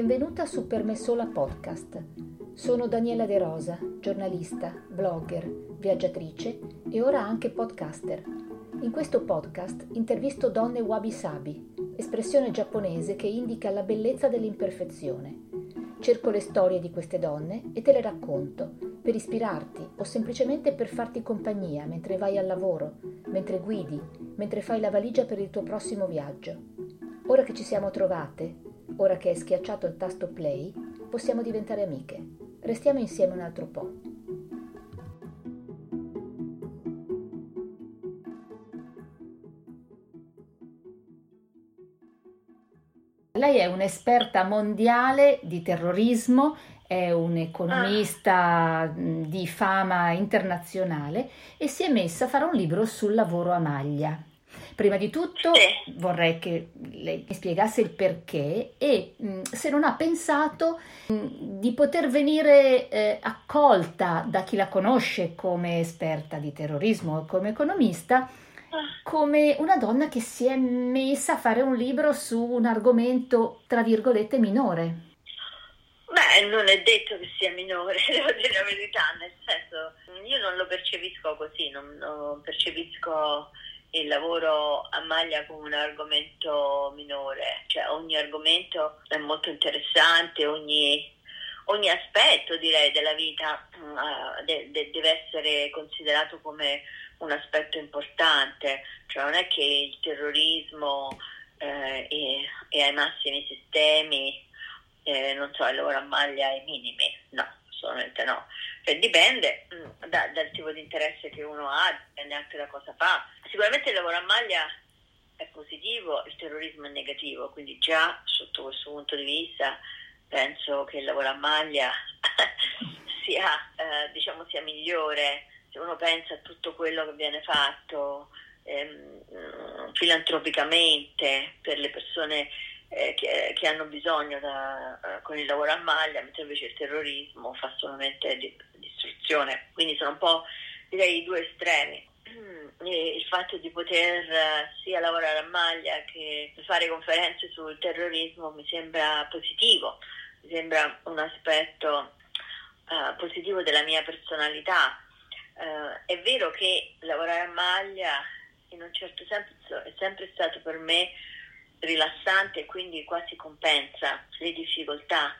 Benvenuta su Permessola Podcast. Sono Daniela De Rosa, giornalista, blogger, viaggiatrice e ora anche podcaster. In questo podcast intervisto donne wabi-sabi, espressione giapponese che indica la bellezza dell'imperfezione. Cerco le storie di queste donne e te le racconto per ispirarti o semplicemente per farti compagnia mentre vai al lavoro, mentre guidi, mentre fai la valigia per il tuo prossimo viaggio. Ora che ci siamo trovate, Ora che hai schiacciato il tasto play, possiamo diventare amiche. Restiamo insieme un altro po'. Lei è un'esperta mondiale di terrorismo, è un economista ah. di fama internazionale e si è messa a fare un libro sul lavoro a maglia. Prima di tutto sì. vorrei che lei mi spiegasse il perché e mh, mm, se non ha pensato mh, mm, di poter venire eh, accolta da chi la conosce come esperta di terrorismo o come economista come una donna che si è messa a fare un libro su un argomento, tra virgolette, minore. Beh, non è detto che sia minore, devo dire la verità, nel senso, io non lo percepisco così, non, non percepisco il lavoro a maglia come un argomento minore, cioè ogni argomento è molto interessante, ogni, ogni aspetto direi della vita uh, de, de, deve essere considerato come un aspetto importante, cioè non è che il terrorismo eh, è, è, ai massimi sistemi, eh, non so, il lavoro a maglia ai minimi, no, assolutamente no. Cioè, dipende mm, da, dal tipo di interesse che uno ha, dipende anche da cosa fa. Sicuramente il lavoro a maglia è positivo, il terrorismo è negativo, quindi già sotto questo punto di vista penso che il lavoro a maglia sia, eh, diciamo, sia migliore se uno pensa a tutto quello che viene fatto ehm, filantropicamente per le persone eh, che, che, hanno bisogno da, uh, con il lavoro a maglia, mentre invece il terrorismo fa solamente di, distruzione. Quindi sono un po' direi i due estremi. E il fatto di poter uh, sia lavorare a maglia che fare conferenze sul terrorismo mi sembra positivo, mi sembra un aspetto uh, positivo della mia personalità. è vero che lavorare a maglia in un certo senso è sempre stato per me rilassante e quindi quasi compensa le difficoltà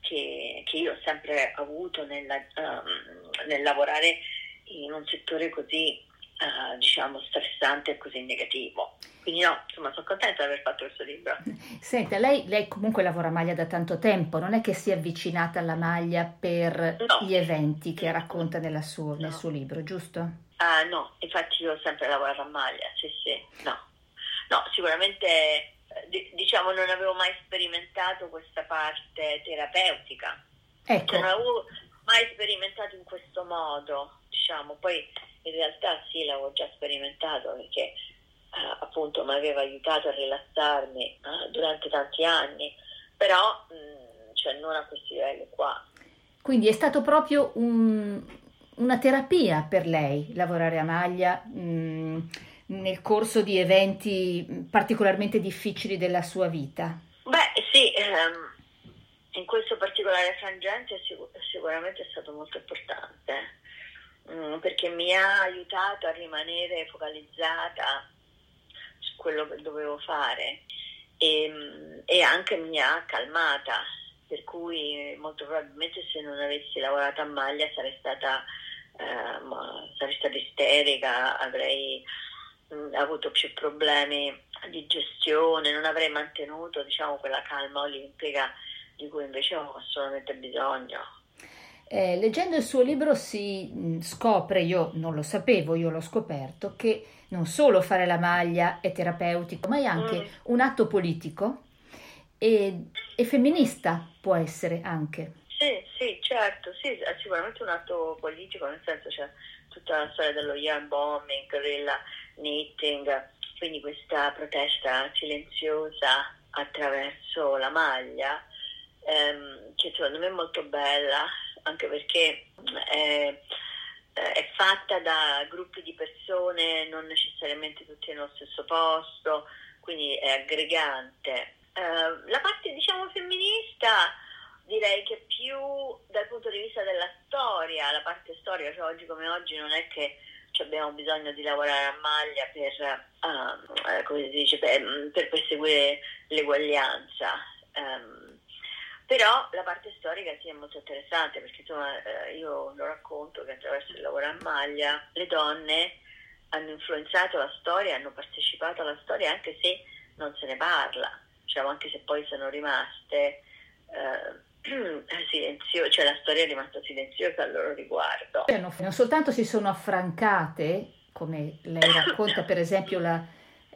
che, che io ho sempre avuto nella, um, nel lavorare in un settore così uh, diciamo stressante e così negativo. Quindi no, insomma sono contenta di aver fatto questo libro. Senta, lei, lei, comunque lavora a maglia da tanto tempo, non è che si è avvicinata alla maglia per no. gli eventi che racconta suo, no. nel suo libro, giusto? Uh, no, infatti io ho sempre lavorato a maglia, sì sì, no. No, sicuramente diciamo non avevo mai sperimentato questa parte terapeutica. Ecco. Cioè, non avevo mai sperimentato in questo modo, diciamo, poi in realtà sì l'avevo già sperimentato perché eh, appunto mi aveva aiutato a rilassarmi eh, durante tanti anni, però mh, mm, cioè, non a questi livelli qua. Quindi è stato proprio un, una terapia per lei lavorare a maglia. Mh mm, nel corso di eventi particolarmente difficili della sua vita? Beh, sì, ehm, in questo particolare frangente sicur- sicuramente è stato molto importante mm, perché mi ha aiutato a rimanere focalizzata su quello che dovevo fare e, e anche mi ha calmata, per cui molto probabilmente se non avessi lavorato a maglia sarei stata, eh, sarei stata isterica, avrei mh, avuto più problemi di gestione, non avrei mantenuto diciamo, quella calma olimpica di cui invece ho assolutamente bisogno. Eh, leggendo il suo libro si scopre, io non lo sapevo, io l'ho scoperto, che non solo fare la maglia è terapeutico, ma è anche mm. un atto politico e, e, femminista può essere anche. Sì, sì, certo, sì, è sicuramente un atto politico, nel senso c'è tutta la storia dello yarn bombing, guerrilla knitting, quindi questa protesta silenziosa attraverso la maglia, ehm, che secondo me è molto bella, anche perché è, è, fatta da gruppi di persone, non necessariamente tutti nello stesso posto, quindi è aggregante. Uh, la parte diciamo femminista direi che più dal punto di vista della storia, la parte storica, cioè oggi come oggi non è che abbiamo bisogno di lavorare a maglia per, uh, come si dice, per, per perseguire l'eguaglianza. Um, però la parte storica sì è molto interessante perché insomma eh, io lo racconto che attraverso il lavoro a maglia le donne hanno influenzato la storia, hanno partecipato alla storia anche se non se ne parla, diciamo anche se poi sono rimaste eh, silenzio, cioè la storia è rimasta silenziosa a loro riguardo. Cioè, non soltanto si sono affrancate, come lei racconta per esempio la,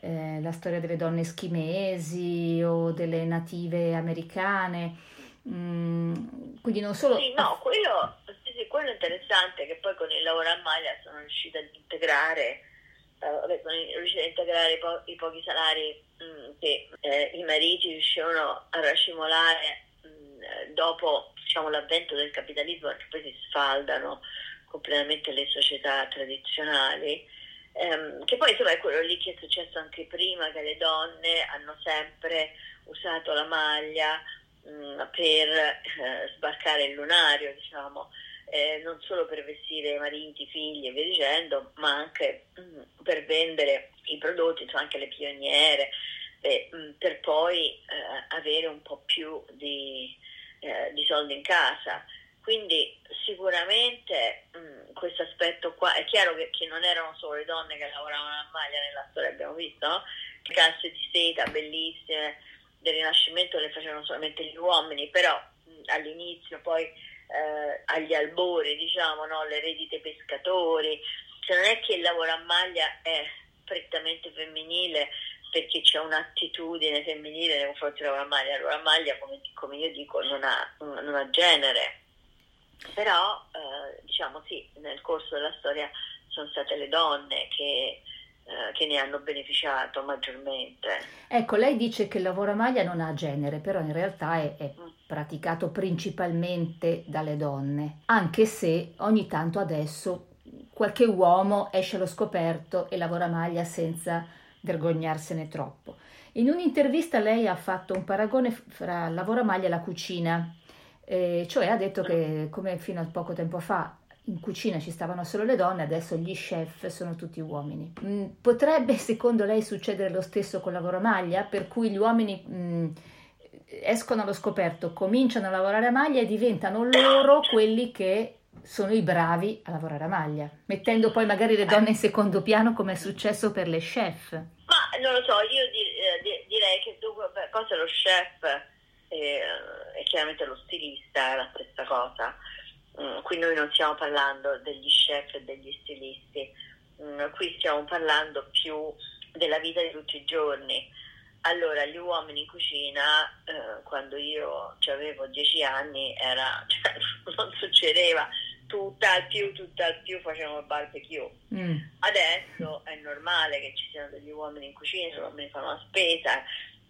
eh, la storia delle donne eschimesi o delle native americane, Mm, quindi non solo... Sì, no, quello, sì, sì, quello è interessante che poi con il lavoro a maglia sono riuscita ad integrare, eh, vabbè, sono riuscita ad integrare i, po- i pochi salari mh, mm, che eh, i mariti riuscivano a racimolare dopo diciamo, l'avvento del capitalismo, perché poi si sfaldano completamente le società tradizionali. Ehm, che poi insomma è quello lì che è successo anche prima, che le donne hanno sempre usato la maglia Mm, per eh, sbarcare il lunario, diciamo, eh, non solo per vestire mariti, figli e via dicendo, ma anche mh, mm, per vendere i prodotti, insomma anche le pioniere, eh, mh, per poi eh, avere un po' più di, eh, di, soldi in casa. Quindi sicuramente mm, questo aspetto qua, è chiaro che, che, non erano solo le donne che lavoravano a maglia nella storia, abbiamo visto, no? casse di seta bellissime, del Rinascimento le facevano solamente gli uomini, però mh, all'inizio, poi eh, agli albori, diciamo, no? le redite pescatori, cioè non è che il lavoro a maglia è prettamente femminile perché c'è un'attitudine femminile nei confronti del lavoro a maglia, il lavoro a maglia, come, come io dico, non ha, non ha genere, però eh, diciamo sì, nel corso della storia sono state le donne che eh, che ne hanno beneficiato maggiormente. Ecco, lei dice che il lavoro a maglia non ha genere, però in realtà è, è mm. praticato principalmente dalle donne, anche se ogni tanto adesso qualche uomo esce allo scoperto e lavora a maglia senza vergognarsene troppo. In un'intervista lei ha fatto un paragone fra lavoro a maglia e la cucina, eh, cioè ha detto che come fino a poco tempo fa in cucina ci stavano solo le donne, adesso gli chef sono tutti uomini. Mm, potrebbe, secondo lei, succedere lo stesso con lavoro a maglia, per cui gli uomini mm, escono allo scoperto, cominciano a lavorare a maglia e diventano loro quelli che sono i bravi a lavorare a maglia, mettendo poi magari le donne in secondo piano come è successo per le chef. Ma non lo so, io di, eh, di, direi che dunque, cosa è lo chef e, e chiaramente lo stilista è la stessa cosa Mm, qui noi non stiamo parlando degli chef e degli stilisti, mm, qui stiamo parlando più della vita di tutti i giorni. Allora, gli uomini in cucina, eh, quando io avevo dieci anni, era, cioè, non succedeva, tutt'al più, tutt'al più facevamo il barbecue. Mm. Adesso è normale che ci siano degli uomini in cucina, gli uomini fanno la spesa,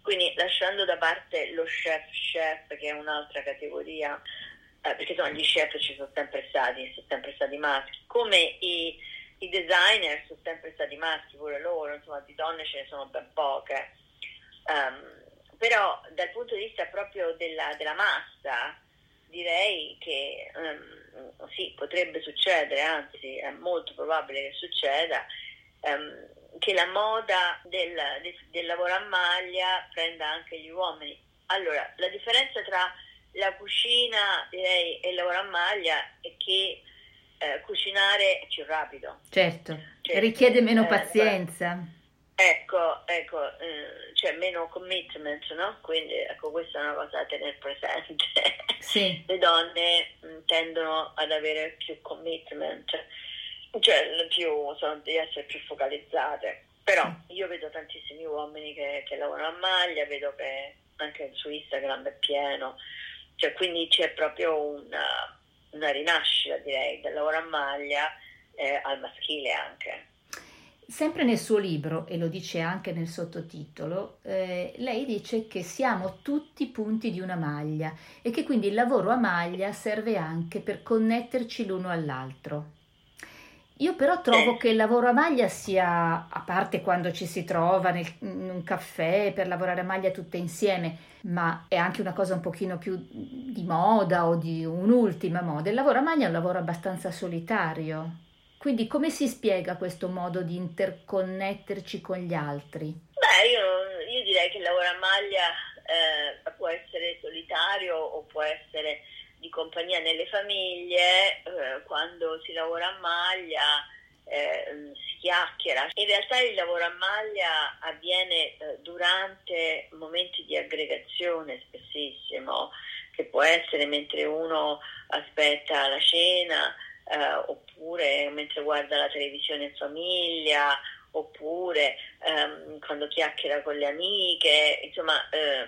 quindi lasciando da parte lo chef chef, che è un'altra categoria, eh, perché insomma gli chef ci sono sempre stati, sono sempre stati maschi, come i, i designer sono sempre stati maschi pure loro, insomma di donne ce ne sono ben poche. Um, però dal punto di vista proprio della, della massa direi che um, sì, potrebbe succedere, anzi è molto probabile che succeda, um, che la moda del, del, del lavoro a maglia prenda anche gli uomini. Allora, la differenza tra la cucina direi e il lavoro a maglia è che eh, cucinare è più rapido. Certo, cioè, richiede meno eh, pazienza. Ecco, ecco, eh, c'è cioè meno commitment, no? Quindi ecco, questa è una cosa da tenere presente. Sì. Le donne mh, mm, tendono ad avere più commitment, cioè più, sono, di essere più focalizzate. Però io vedo tantissimi uomini che, che lavorano a maglia, vedo che anche su Instagram è pieno cioè, quindi c'è proprio una, una rinascita, direi, del lavoro a maglia eh, al maschile anche. Sempre nel suo libro, e lo dice anche nel sottotitolo, eh, lei dice che siamo tutti punti di una maglia e che quindi il lavoro a maglia serve anche per connetterci l'uno all'altro. Io però trovo sì. che il lavoro a maglia sia, a parte quando ci si trova nel, in un caffè per lavorare a maglia tutte insieme, ma è anche una cosa un pochino più di moda o di un'ultima moda. Il lavoro a maglia è un lavoro abbastanza solitario. Quindi come si spiega questo modo di interconnetterci con gli altri? Beh, io, io direi che il lavoro a maglia eh, può essere solitario o può essere di compagnia nelle famiglie, eh, quando si lavora a maglia eh, si chiacchiera. In realtà il lavoro a maglia avviene eh, durante momenti di aggregazione spessissimo, che può essere mentre uno aspetta la cena, eh, oppure mentre guarda la televisione in famiglia, oppure ehm, quando chiacchiera con le amiche, insomma eh,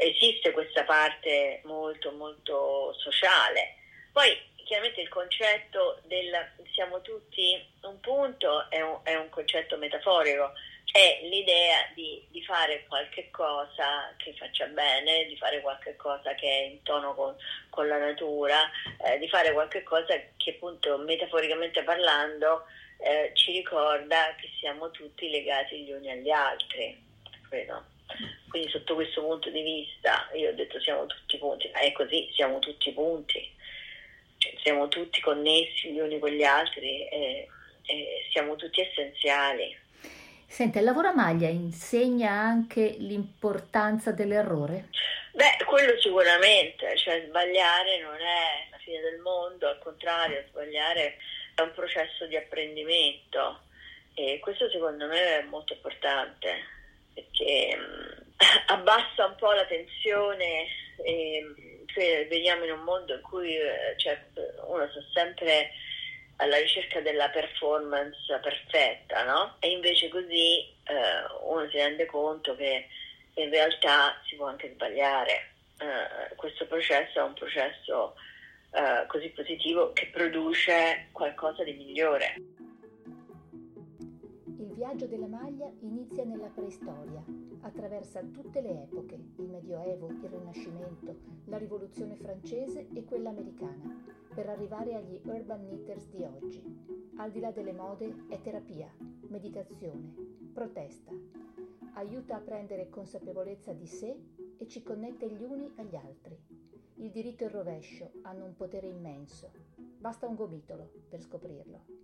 esiste questa parte molto molto sociale. Poi chiaramente il concetto del siamo tutti un punto è un, è un concetto metaforico, è l'idea di, di, fare qualche cosa che faccia bene, di fare qualche cosa che è in tono con, con la natura, eh, di fare qualche cosa che appunto metaforicamente parlando eh, ci ricorda che siamo tutti legati gli uni agli altri, credo. Quindi sotto questo punto di vista io ho detto siamo tutti punti, ma è così, siamo tutti punti, cioè, siamo tutti connessi gli uni con gli altri e, e siamo tutti essenziali. Senta, il lavoro a maglia insegna anche l'importanza dell'errore? Beh, quello sicuramente, cioè sbagliare non è la fine del mondo, al contrario, sbagliare è un processo di apprendimento e questo secondo me è molto importante perché mh, abbassa un po' la tensione e cioè, veniamo in un mondo in cui eh, cioè, uno sta sempre alla ricerca della performance perfetta, no? E invece così eh, uno si rende conto che in realtà si può anche sbagliare. Eh, questo processo è un processo eh, così positivo che produce qualcosa di migliore. Il viaggio della maglia inizia nella preistoria, attraversa tutte le epoche, il Medioevo, il Rinascimento, la Rivoluzione francese e quella americana, per arrivare agli urban knitters di oggi. Al di là delle mode è terapia, meditazione, protesta. Aiuta a prendere consapevolezza di sé e ci connette gli uni agli altri. Il diritto e il rovescio hanno un potere immenso. Basta un gomitolo per scoprirlo.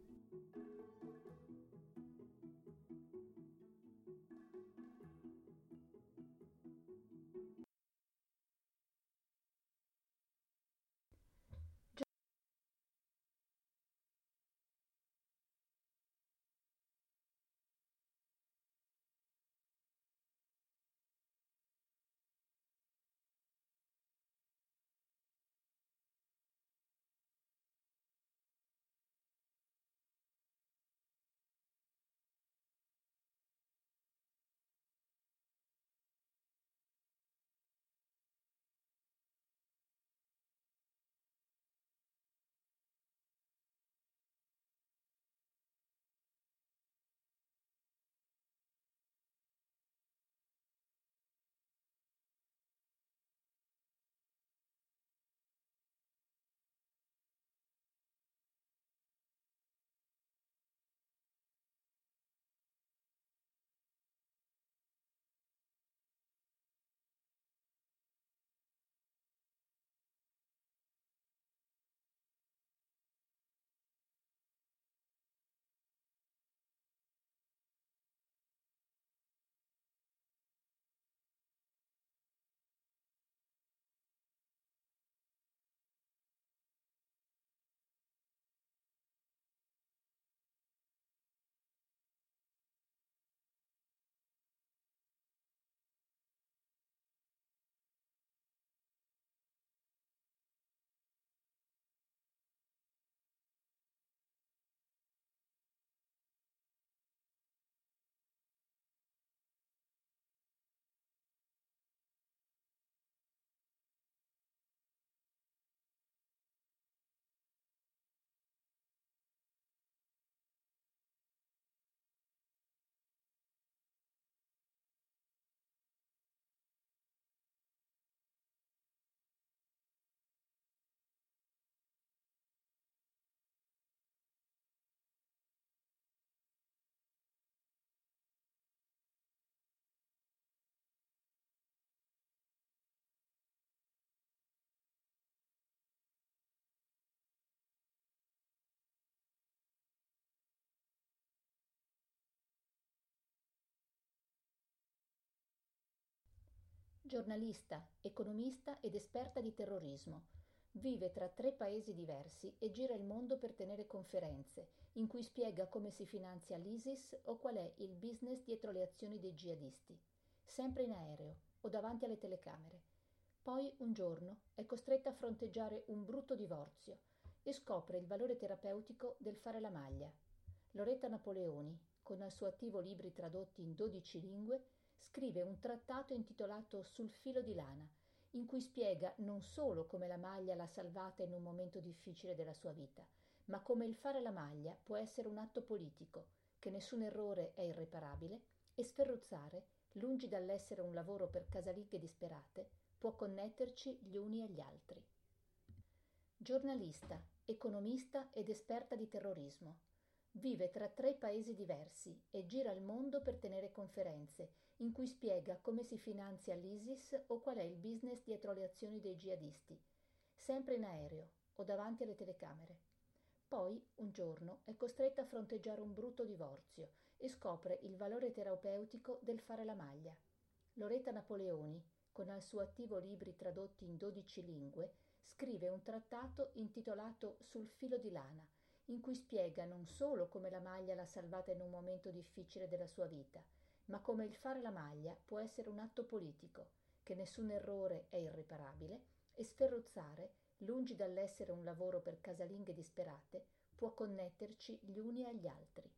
Giornalista, economista ed esperta di terrorismo. Vive tra tre paesi diversi e gira il mondo per tenere conferenze, in cui spiega come si finanzia l'ISIS o qual è il business dietro le azioni dei jihadisti. Sempre in aereo o davanti alle telecamere. Poi, un giorno, è costretta a fronteggiare un brutto divorzio e scopre il valore terapeutico del fare la maglia. Loretta Napoleoni, con al suo attivo libri tradotti in 12 lingue, scrive un trattato intitolato Sul filo di lana, in cui spiega non solo come la maglia l'ha salvata in un momento difficile della sua vita, ma come il fare la maglia può essere un atto politico, che nessun errore è irreparabile, e sferruzzare, lungi dall'essere un lavoro per casalinghe disperate, può connetterci gli uni agli altri. Giornalista, economista ed esperta di terrorismo. Vive tra tre paesi diversi e gira il mondo per tenere conferenze, in cui spiega come si finanzia l'ISIS o qual è il business dietro le azioni dei jihadisti, sempre in aereo o davanti alle telecamere. Poi, un giorno, è costretta a fronteggiare un brutto divorzio e scopre il valore terapeutico del fare la maglia. Loretta Napoleoni, con al suo attivo libri tradotti in dodici lingue, scrive un trattato intitolato Sul filo di lana, in cui spiega non solo come la maglia l'ha salvata in un momento difficile della sua vita, ma come il fare la maglia può essere un atto politico, che nessun errore è irreparabile, e sferruzzare, lungi dall'essere un lavoro per casalinghe disperate, può connetterci gli uni agli altri.